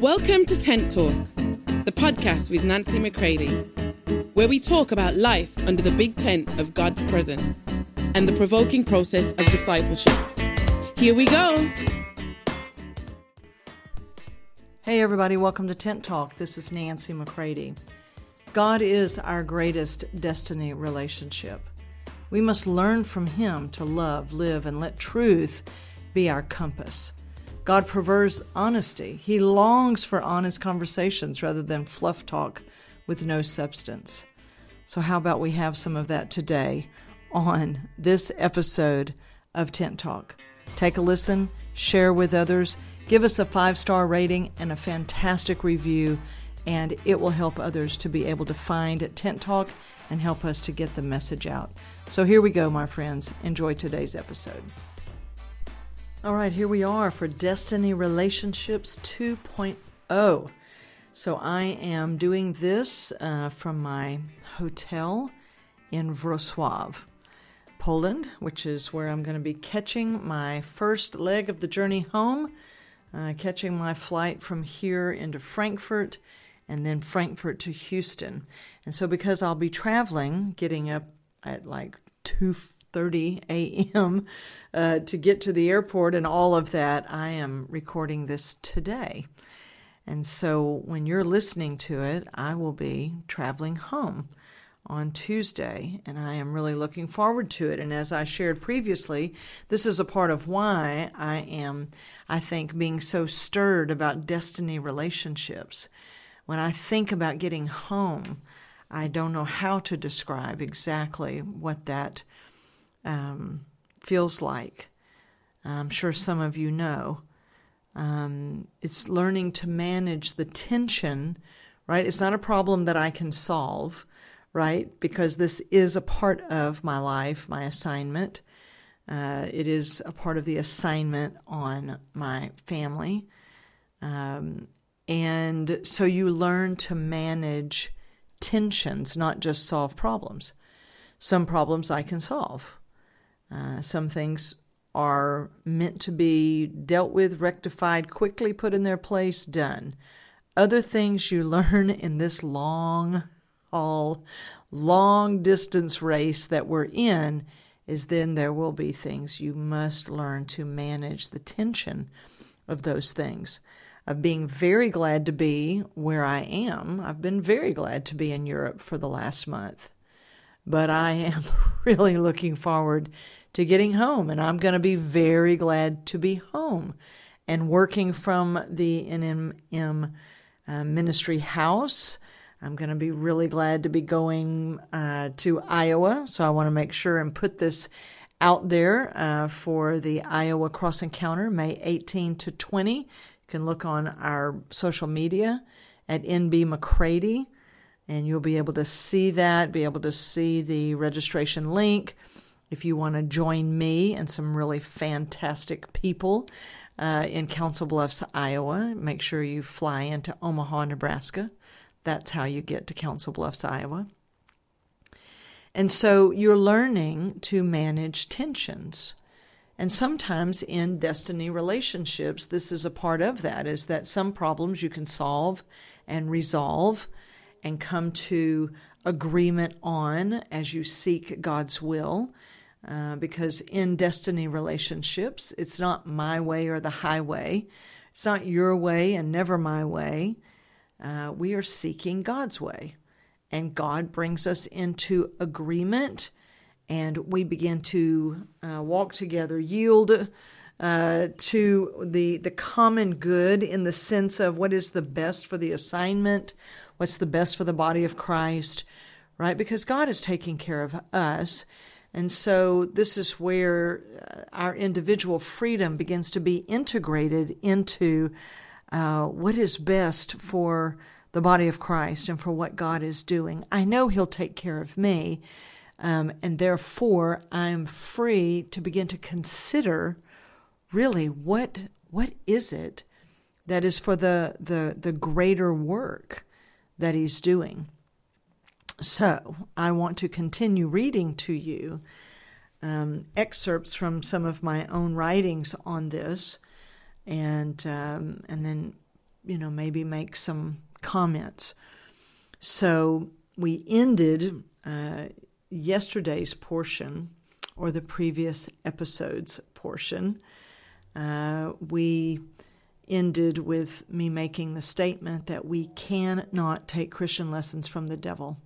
Welcome to Tent Talk, the podcast with Nancy McCready, where we talk about life under the big tent of God's presence and the provoking process of discipleship. Here we go. Hey, everybody, welcome to Tent Talk. This is Nancy McCready. God is our greatest destiny relationship. We must learn from Him to love, live, and let truth be our compass. God prefers honesty. He longs for honest conversations rather than fluff talk with no substance. So, how about we have some of that today on this episode of Tent Talk? Take a listen, share with others, give us a five star rating and a fantastic review, and it will help others to be able to find Tent Talk and help us to get the message out. So, here we go, my friends. Enjoy today's episode. All right, here we are for Destiny Relationships 2.0. So I am doing this uh, from my hotel in Wrocław, Poland, which is where I'm going to be catching my first leg of the journey home, uh, catching my flight from here into Frankfurt and then Frankfurt to Houston. And so because I'll be traveling, getting up at like 2 30 a.m. Uh, to get to the airport and all of that, I am recording this today. And so when you're listening to it, I will be traveling home on Tuesday, and I am really looking forward to it. And as I shared previously, this is a part of why I am, I think, being so stirred about destiny relationships. When I think about getting home, I don't know how to describe exactly what that um, feels like. I'm sure some of you know. Um, it's learning to manage the tension, right? It's not a problem that I can solve, right? Because this is a part of my life, my assignment. Uh, it is a part of the assignment on my family. Um, and so you learn to manage tensions, not just solve problems. Some problems I can solve, uh, some things are meant to be dealt with, rectified, quickly put in their place, done. Other things you learn in this long haul, long distance race that we're in is then there will be things you must learn to manage the tension of those things. Of being very glad to be where I am. I've been very glad to be in Europe for the last month. But I am really looking forward to getting home. And I'm going to be very glad to be home and working from the NMM uh, ministry house. I'm going to be really glad to be going uh, to Iowa. So I want to make sure and put this out there uh, for the Iowa Cross Encounter, May 18 to 20. You can look on our social media at NB McCready, and you'll be able to see that, be able to see the registration link. If you want to join me and some really fantastic people uh, in Council Bluffs, Iowa, make sure you fly into Omaha, Nebraska. That's how you get to Council Bluffs, Iowa. And so you're learning to manage tensions. And sometimes in destiny relationships, this is a part of that, is that some problems you can solve and resolve and come to agreement on as you seek God's will. Uh, because in destiny relationships, it's not my way or the highway. It's not your way and never my way. Uh, we are seeking God's way. And God brings us into agreement, and we begin to uh, walk together, yield uh, to the, the common good in the sense of what is the best for the assignment, what's the best for the body of Christ, right? Because God is taking care of us. And so this is where uh, our individual freedom begins to be integrated into uh, what is best for the body of Christ and for what God is doing. I know He'll take care of me, um, and therefore I'm free to begin to consider really what what is it that is for the the, the greater work that He's doing. So, I want to continue reading to you um, excerpts from some of my own writings on this, and um, and then you know, maybe make some comments. So we ended uh, yesterday's portion or the previous episode's portion. Uh, we ended with me making the statement that we cannot take Christian lessons from the devil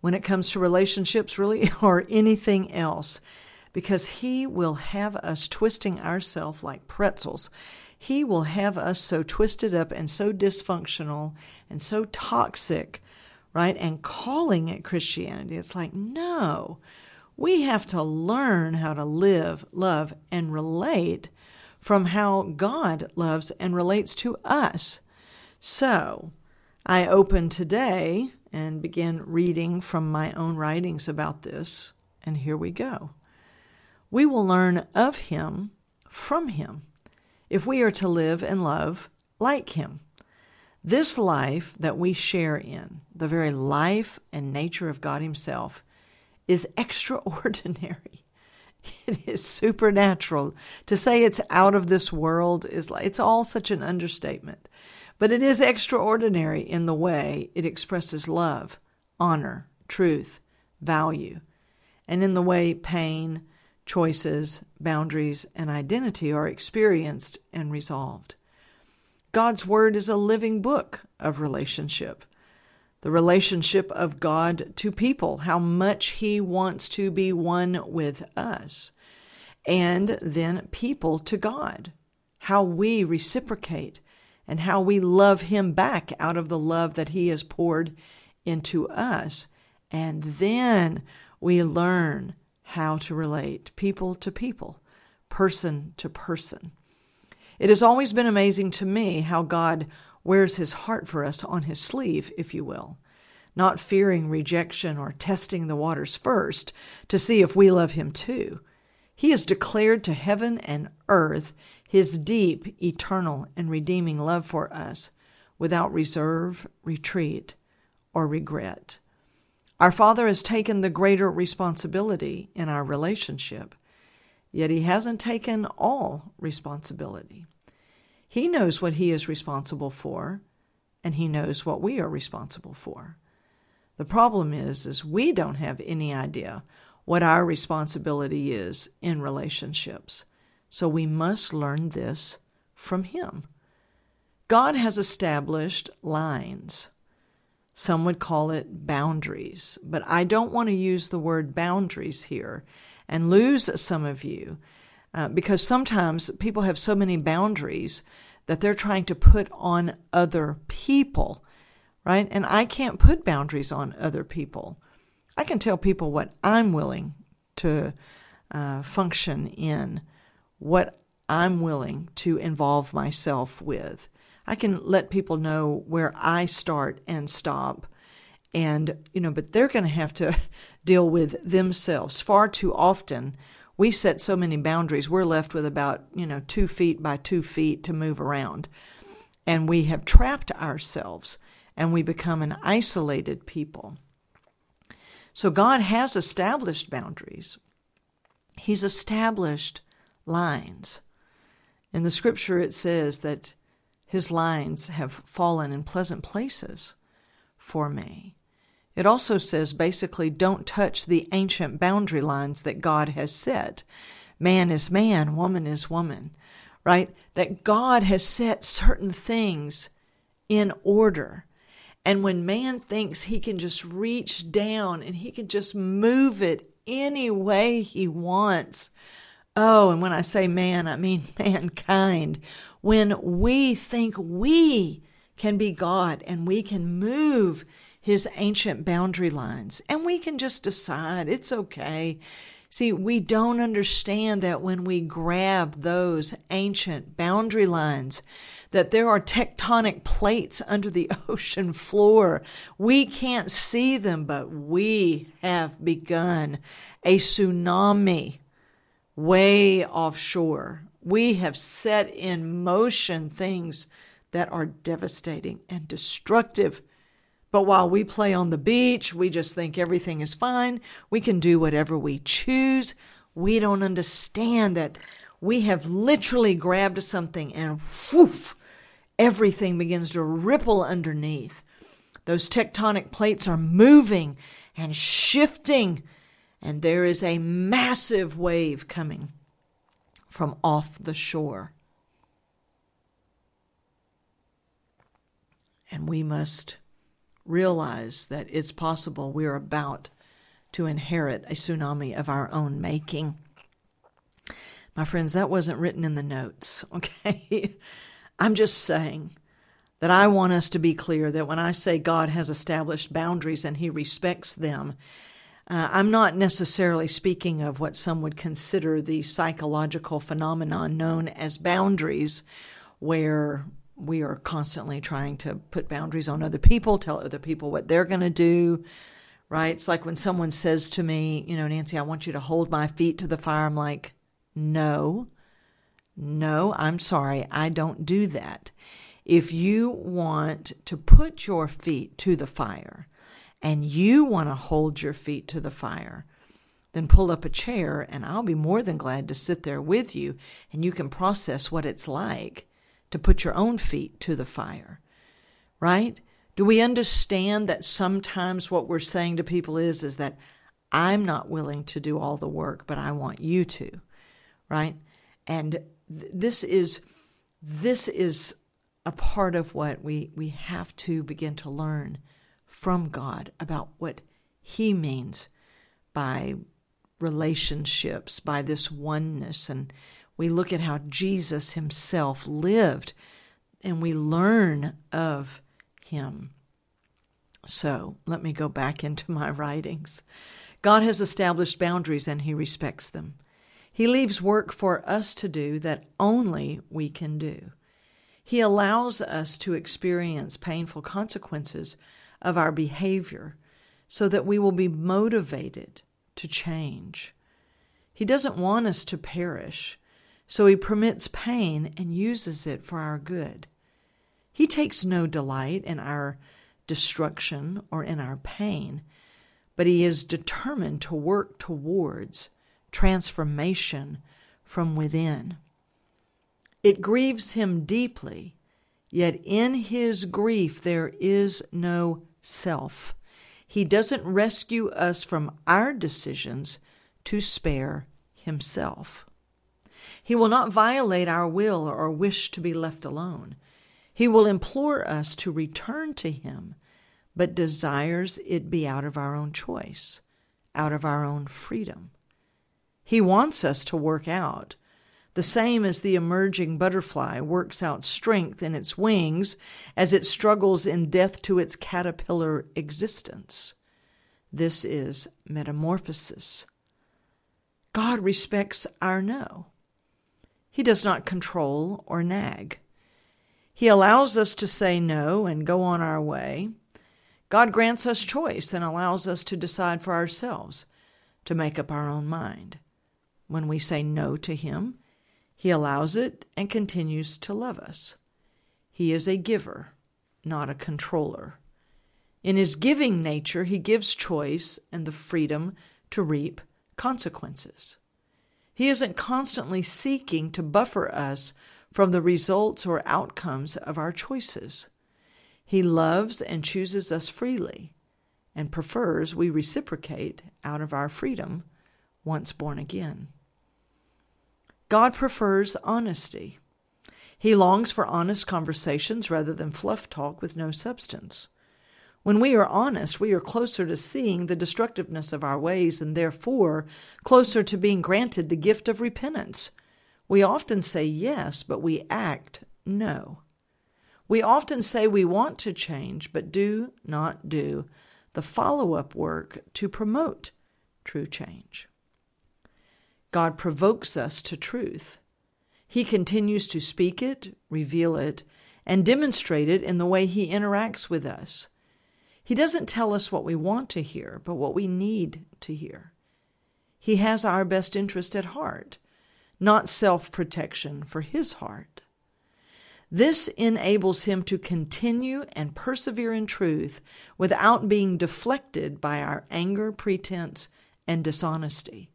when it comes to relationships, really, or anything else, because he will have us twisting ourselves like pretzels. He will have us so twisted up and so dysfunctional and so toxic, right? And calling it Christianity. It's like, no, we have to learn how to live, love, and relate from how God loves and relates to us. So, I open today and begin reading from my own writings about this, and here we go. We will learn of Him from Him if we are to live and love like Him. This life that we share in, the very life and nature of God Himself, is extraordinary. It is supernatural. To say it's out of this world is like, it's all such an understatement. But it is extraordinary in the way it expresses love, honor, truth, value, and in the way pain, choices, boundaries, and identity are experienced and resolved. God's Word is a living book of relationship the relationship of God to people, how much He wants to be one with us, and then people to God, how we reciprocate and how we love Him back out of the love that He has poured into us. And then we learn how to relate people to people, person to person. It has always been amazing to me how God wears his heart for us on his sleeve, if you will, not fearing rejection or testing the waters first to see if we love him too. He has declared to heaven and earth his deep, eternal, and redeeming love for us without reserve, retreat, or regret. Our Father has taken the greater responsibility in our relationship, yet He hasn't taken all responsibility. He knows what he is responsible for, and he knows what we are responsible for. The problem is is we don't have any idea what our responsibility is in relationships. So we must learn this from him. God has established lines. Some would call it boundaries, but I don't want to use the word boundaries here and lose some of you uh, because sometimes people have so many boundaries that they're trying to put on other people, right? And I can't put boundaries on other people. I can tell people what I'm willing to uh, function in, what I'm willing to involve myself with. I can let people know where I start and stop. And, you know, but they're going to have to deal with themselves. Far too often, we set so many boundaries, we're left with about, you know, two feet by two feet to move around. And we have trapped ourselves and we become an isolated people. So God has established boundaries, He's established lines. In the scripture, it says that His lines have fallen in pleasant places for me. It also says basically, don't touch the ancient boundary lines that God has set. Man is man, woman is woman, right? That God has set certain things in order. And when man thinks he can just reach down and he can just move it any way he wants, oh, and when I say man, I mean mankind. When we think we can be God and we can move his ancient boundary lines. And we can just decide it's okay. See, we don't understand that when we grab those ancient boundary lines, that there are tectonic plates under the ocean floor. We can't see them, but we have begun a tsunami way offshore. We have set in motion things that are devastating and destructive but while we play on the beach, we just think everything is fine. We can do whatever we choose. We don't understand that we have literally grabbed something and whoof, everything begins to ripple underneath. Those tectonic plates are moving and shifting, and there is a massive wave coming from off the shore. And we must realize that it's possible we're about to inherit a tsunami of our own making. My friends, that wasn't written in the notes, okay? I'm just saying that I want us to be clear that when I say God has established boundaries and He respects them, uh, I'm not necessarily speaking of what some would consider the psychological phenomenon known as boundaries, where we are constantly trying to put boundaries on other people, tell other people what they're going to do, right? It's like when someone says to me, you know, Nancy, I want you to hold my feet to the fire. I'm like, no, no, I'm sorry, I don't do that. If you want to put your feet to the fire and you want to hold your feet to the fire, then pull up a chair and I'll be more than glad to sit there with you and you can process what it's like to put your own feet to the fire, right? Do we understand that sometimes what we're saying to people is is that I'm not willing to do all the work, but I want you to, right? And th- this is this is a part of what we we have to begin to learn from God about what he means by relationships, by this oneness and we look at how Jesus himself lived and we learn of him. So let me go back into my writings. God has established boundaries and he respects them. He leaves work for us to do that only we can do. He allows us to experience painful consequences of our behavior so that we will be motivated to change. He doesn't want us to perish, so he permits pain and uses it for our good. He takes no delight in our destruction or in our pain, but he is determined to work towards transformation from within. It grieves him deeply, yet in his grief there is no self. He doesn't rescue us from our decisions to spare himself. He will not violate our will or wish to be left alone. He will implore us to return to Him, but desires it be out of our own choice, out of our own freedom. He wants us to work out, the same as the emerging butterfly works out strength in its wings as it struggles in death to its caterpillar existence. This is metamorphosis. God respects our no. He does not control or nag. He allows us to say no and go on our way. God grants us choice and allows us to decide for ourselves, to make up our own mind. When we say no to Him, He allows it and continues to love us. He is a giver, not a controller. In His giving nature, He gives choice and the freedom to reap consequences. He isn't constantly seeking to buffer us from the results or outcomes of our choices. He loves and chooses us freely and prefers we reciprocate out of our freedom once born again. God prefers honesty. He longs for honest conversations rather than fluff talk with no substance. When we are honest, we are closer to seeing the destructiveness of our ways and therefore closer to being granted the gift of repentance. We often say yes, but we act no. We often say we want to change, but do not do the follow up work to promote true change. God provokes us to truth. He continues to speak it, reveal it, and demonstrate it in the way He interacts with us. He doesn't tell us what we want to hear, but what we need to hear. He has our best interest at heart, not self protection for his heart. This enables him to continue and persevere in truth without being deflected by our anger, pretense, and dishonesty.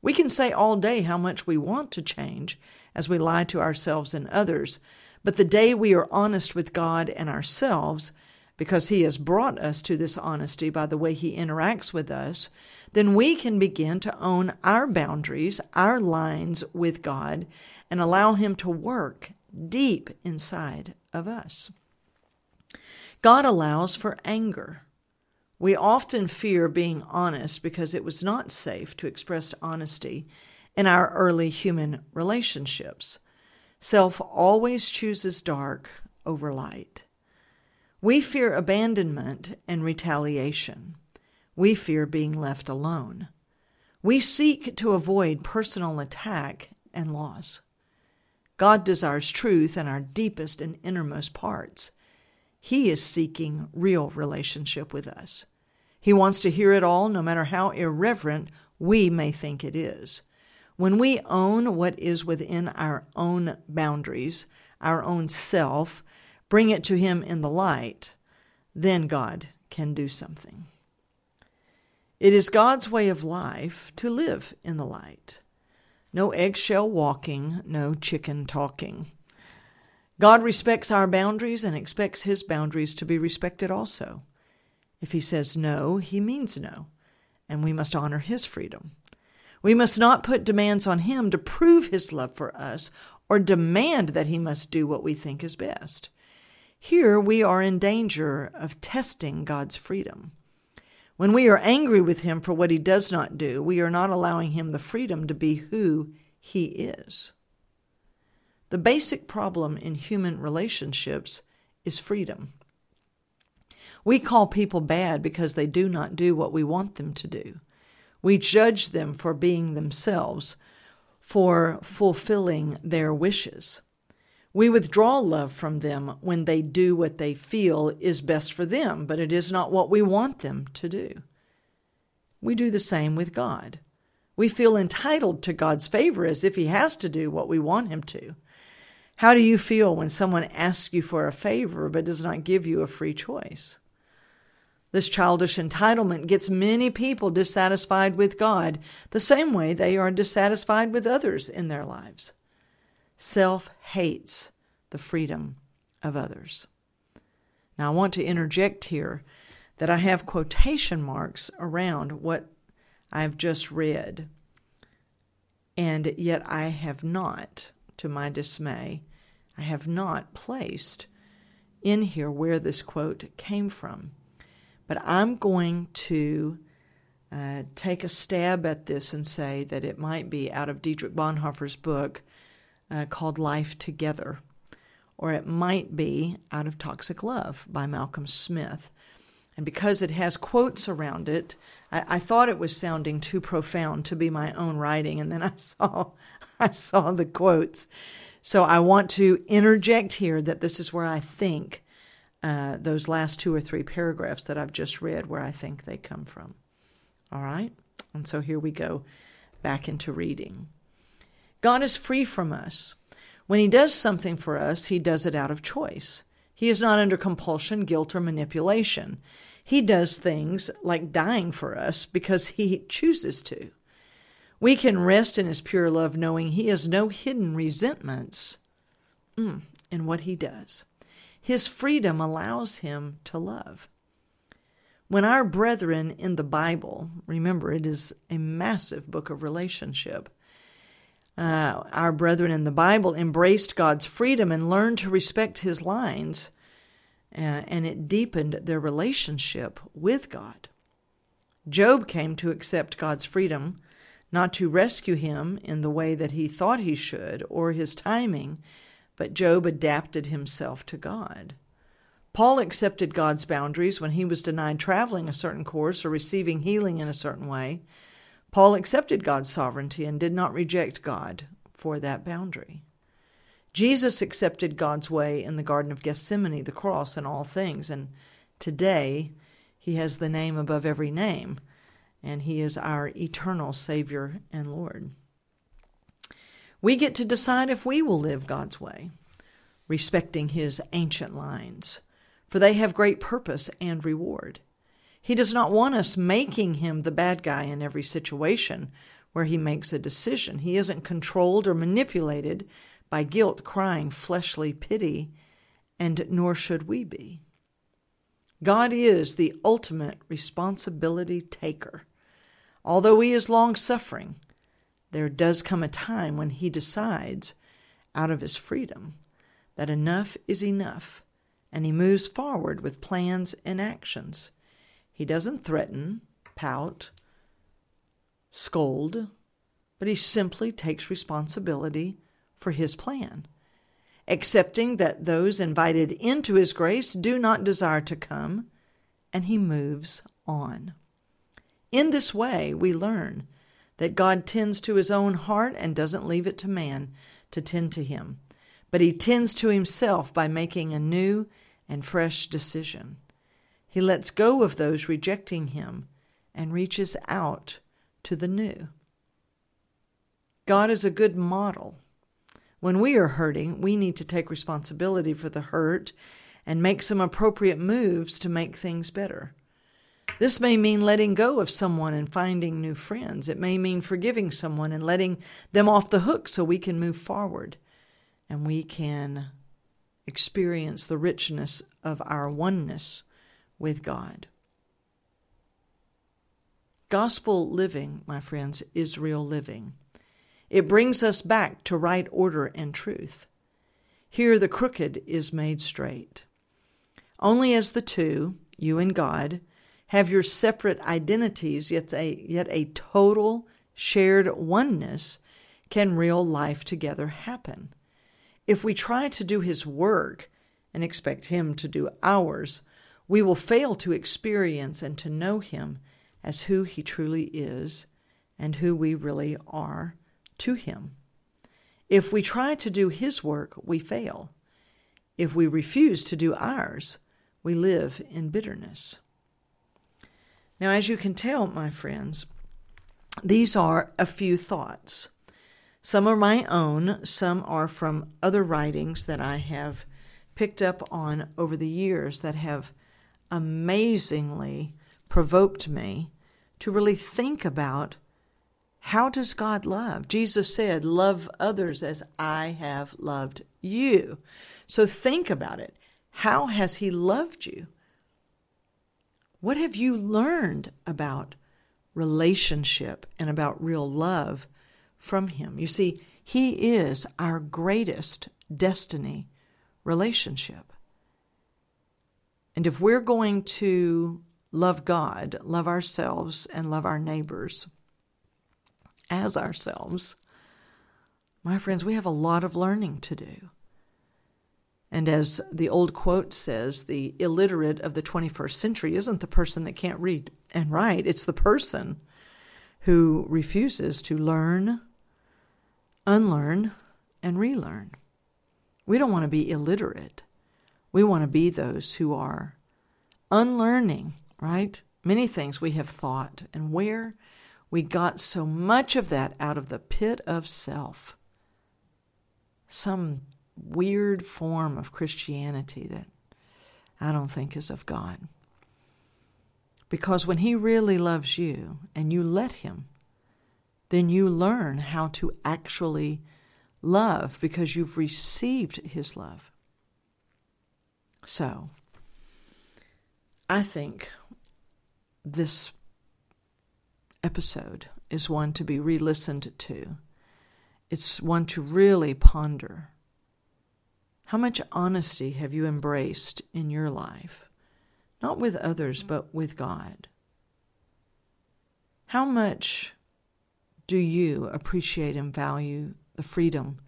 We can say all day how much we want to change as we lie to ourselves and others, But the day we are honest with God and ourselves, because He has brought us to this honesty by the way He interacts with us, then we can begin to own our boundaries, our lines with God, and allow Him to work deep inside of us. God allows for anger. We often fear being honest because it was not safe to express honesty in our early human relationships. Self always chooses dark over light. We fear abandonment and retaliation. We fear being left alone. We seek to avoid personal attack and loss. God desires truth in our deepest and innermost parts. He is seeking real relationship with us. He wants to hear it all, no matter how irreverent we may think it is. When we own what is within our own boundaries, our own self, bring it to Him in the light, then God can do something. It is God's way of life to live in the light. No eggshell walking, no chicken talking. God respects our boundaries and expects His boundaries to be respected also. If He says no, He means no, and we must honor His freedom. We must not put demands on him to prove his love for us or demand that he must do what we think is best. Here we are in danger of testing God's freedom. When we are angry with him for what he does not do, we are not allowing him the freedom to be who he is. The basic problem in human relationships is freedom. We call people bad because they do not do what we want them to do. We judge them for being themselves, for fulfilling their wishes. We withdraw love from them when they do what they feel is best for them, but it is not what we want them to do. We do the same with God. We feel entitled to God's favor as if He has to do what we want Him to. How do you feel when someone asks you for a favor but does not give you a free choice? This childish entitlement gets many people dissatisfied with God the same way they are dissatisfied with others in their lives. Self hates the freedom of others. Now, I want to interject here that I have quotation marks around what I've just read, and yet I have not, to my dismay, I have not placed in here where this quote came from. But I'm going to uh, take a stab at this and say that it might be out of Dietrich Bonhoeffer's book uh, called Life Together, or it might be out of Toxic Love by Malcolm Smith. And because it has quotes around it, I, I thought it was sounding too profound to be my own writing, and then I saw I saw the quotes. So I want to interject here that this is where I think uh, those last two or three paragraphs that I've just read where I think they come from. All right? And so here we go back into reading. God is free from us. When He does something for us, He does it out of choice. He is not under compulsion, guilt, or manipulation. He does things like dying for us because He chooses to. We can rest in His pure love knowing He has no hidden resentments mm, in what He does. His freedom allows him to love. When our brethren in the Bible, remember it is a massive book of relationship, uh, our brethren in the Bible embraced God's freedom and learned to respect his lines, uh, and it deepened their relationship with God. Job came to accept God's freedom, not to rescue him in the way that he thought he should or his timing, but Job adapted himself to God. Paul accepted God's boundaries when he was denied traveling a certain course or receiving healing in a certain way. Paul accepted God's sovereignty and did not reject God for that boundary. Jesus accepted God's way in the Garden of Gethsemane, the cross, and all things. And today, he has the name above every name, and he is our eternal Savior and Lord. We get to decide if we will live God's way, respecting His ancient lines, for they have great purpose and reward. He does not want us making Him the bad guy in every situation where He makes a decision. He isn't controlled or manipulated by guilt crying fleshly pity, and nor should we be. God is the ultimate responsibility taker. Although He is long suffering, there does come a time when He decides, out of His freedom, that enough is enough, and He moves forward with plans and actions. He doesn't threaten, pout, scold, but He simply takes responsibility for His plan accepting that those invited into his grace do not desire to come, and he moves on. In this way, we learn that God tends to his own heart and doesn't leave it to man to tend to him, but he tends to himself by making a new and fresh decision. He lets go of those rejecting him and reaches out to the new. God is a good model when we are hurting, we need to take responsibility for the hurt and make some appropriate moves to make things better. This may mean letting go of someone and finding new friends. It may mean forgiving someone and letting them off the hook so we can move forward and we can experience the richness of our oneness with God. Gospel living, my friends, is real living. It brings us back to right order and truth. Here the crooked is made straight. Only as the two, you and God, have your separate identities, yet a, yet a total shared oneness, can real life together happen. If we try to do His work and expect Him to do ours, we will fail to experience and to know Him as who He truly is and who we really are to Him. If we try to do His work, we fail. If we refuse to do ours, we live in bitterness. Now, as you can tell, my friends, these are a few thoughts. Some are my own, some are from other writings that I have picked up on over the years that have amazingly provoked me to really think about how does God love? Jesus said, Love others as I have loved you. So think about it. How has He loved you? What have you learned about relationship and about real love from Him? You see, He is our greatest destiny relationship. And if we're going to love God, love ourselves, and love our neighbors, as ourselves, my friends, we have a lot of learning to do. And as the old quote says, the illiterate of the 21st century isn't the person that can't read and write, it's the person who refuses to learn, unlearn, and relearn. We don't want to be illiterate. We want to be those who are unlearning, right? Many things we have thought, and where we got so much of that out of the pit of self. Some weird form of Christianity that I don't think is of God. Because when He really loves you and you let Him, then you learn how to actually love because you've received His love. So, I think this episode is one to be re listened to. It's one to really ponder. How much honesty have you embraced in your life? Not with others, but with God. How much do you appreciate and value the freedom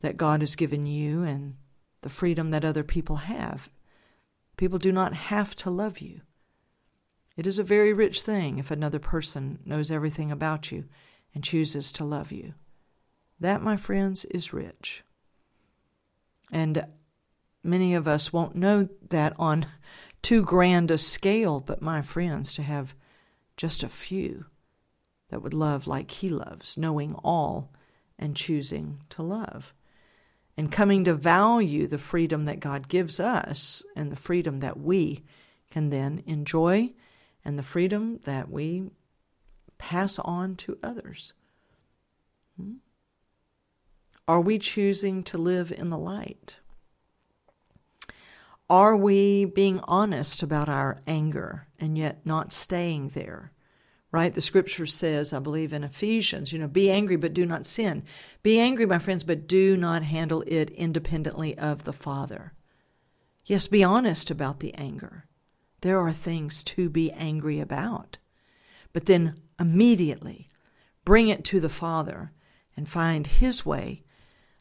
that God has given you and the freedom that other people have? People do not have to love you. It is a very rich thing if another person knows everything about you and chooses to love you. That, my friends, is rich. And many of us won't know that on too grand a scale, but my friends, to have just a few that would love like He loves, knowing all and choosing to love. And coming to value the freedom that God gives us and the freedom that we can then enjoy and the freedom that we pass on to others. Hmm? Are we choosing to live in the light? Are we being honest about our anger and yet not staying there? Right? The scripture says, I believe in Ephesians, you know, be angry but do not sin. Be angry, my friends, but do not handle it independently of the Father. Yes, be honest about the anger. There are things to be angry about. But then immediately bring it to the Father and find His way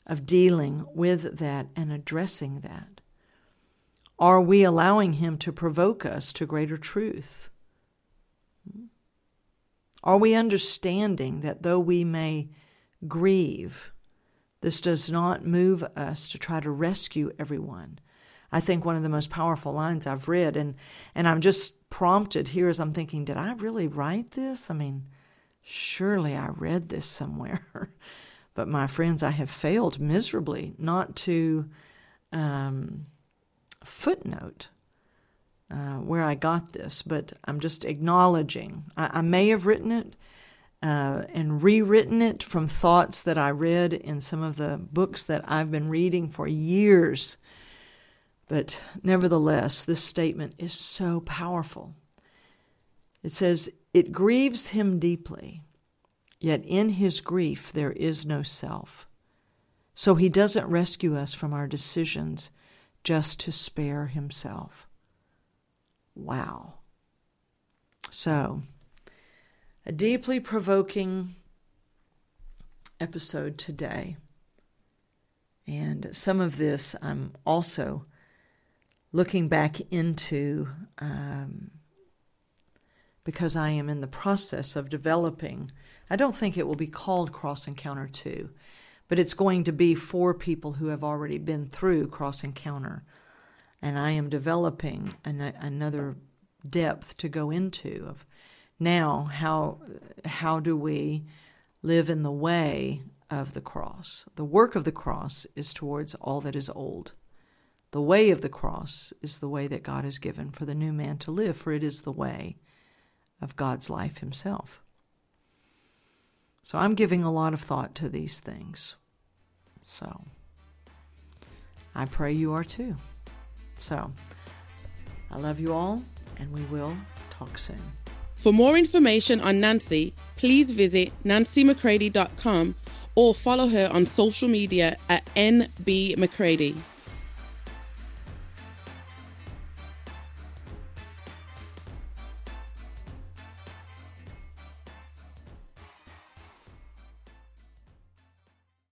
of dealing with that and addressing that. Are we allowing Him to provoke us to greater truth? Are we understanding that though we may grieve, this does not move us to try to rescue everyone? I think one of the most powerful lines I've read, and, and I'm just prompted here as I'm thinking, did I really write this? I mean, surely I read this somewhere. but my friends, I have failed miserably not to um, footnote uh, where I got this, but I'm just acknowledging. I, I may have written it uh, and rewritten it from thoughts that I read in some of the books that I've been reading for years. But nevertheless, this statement is so powerful. It says, It grieves him deeply, yet in his grief there is no self. So he doesn't rescue us from our decisions just to spare himself. Wow. So, a deeply provoking episode today. And some of this I'm also looking back into um, because I am in the process of developing. I don't think it will be called Cross Encounter 2, but it's going to be for people who have already been through Cross Encounter and I am developing an, another depth to go into of now how how do we live in the way of the cross? The work of the cross is towards all that is old. The way of the cross is the way that God has given for the new man to live for it is the way of God's life himself. So I'm giving a lot of thought to these things. So I pray you are too so, I love you all, and we will talk soon. For more information on Nancy, please visit nancymccready.com or follow her on social media at NB McCready.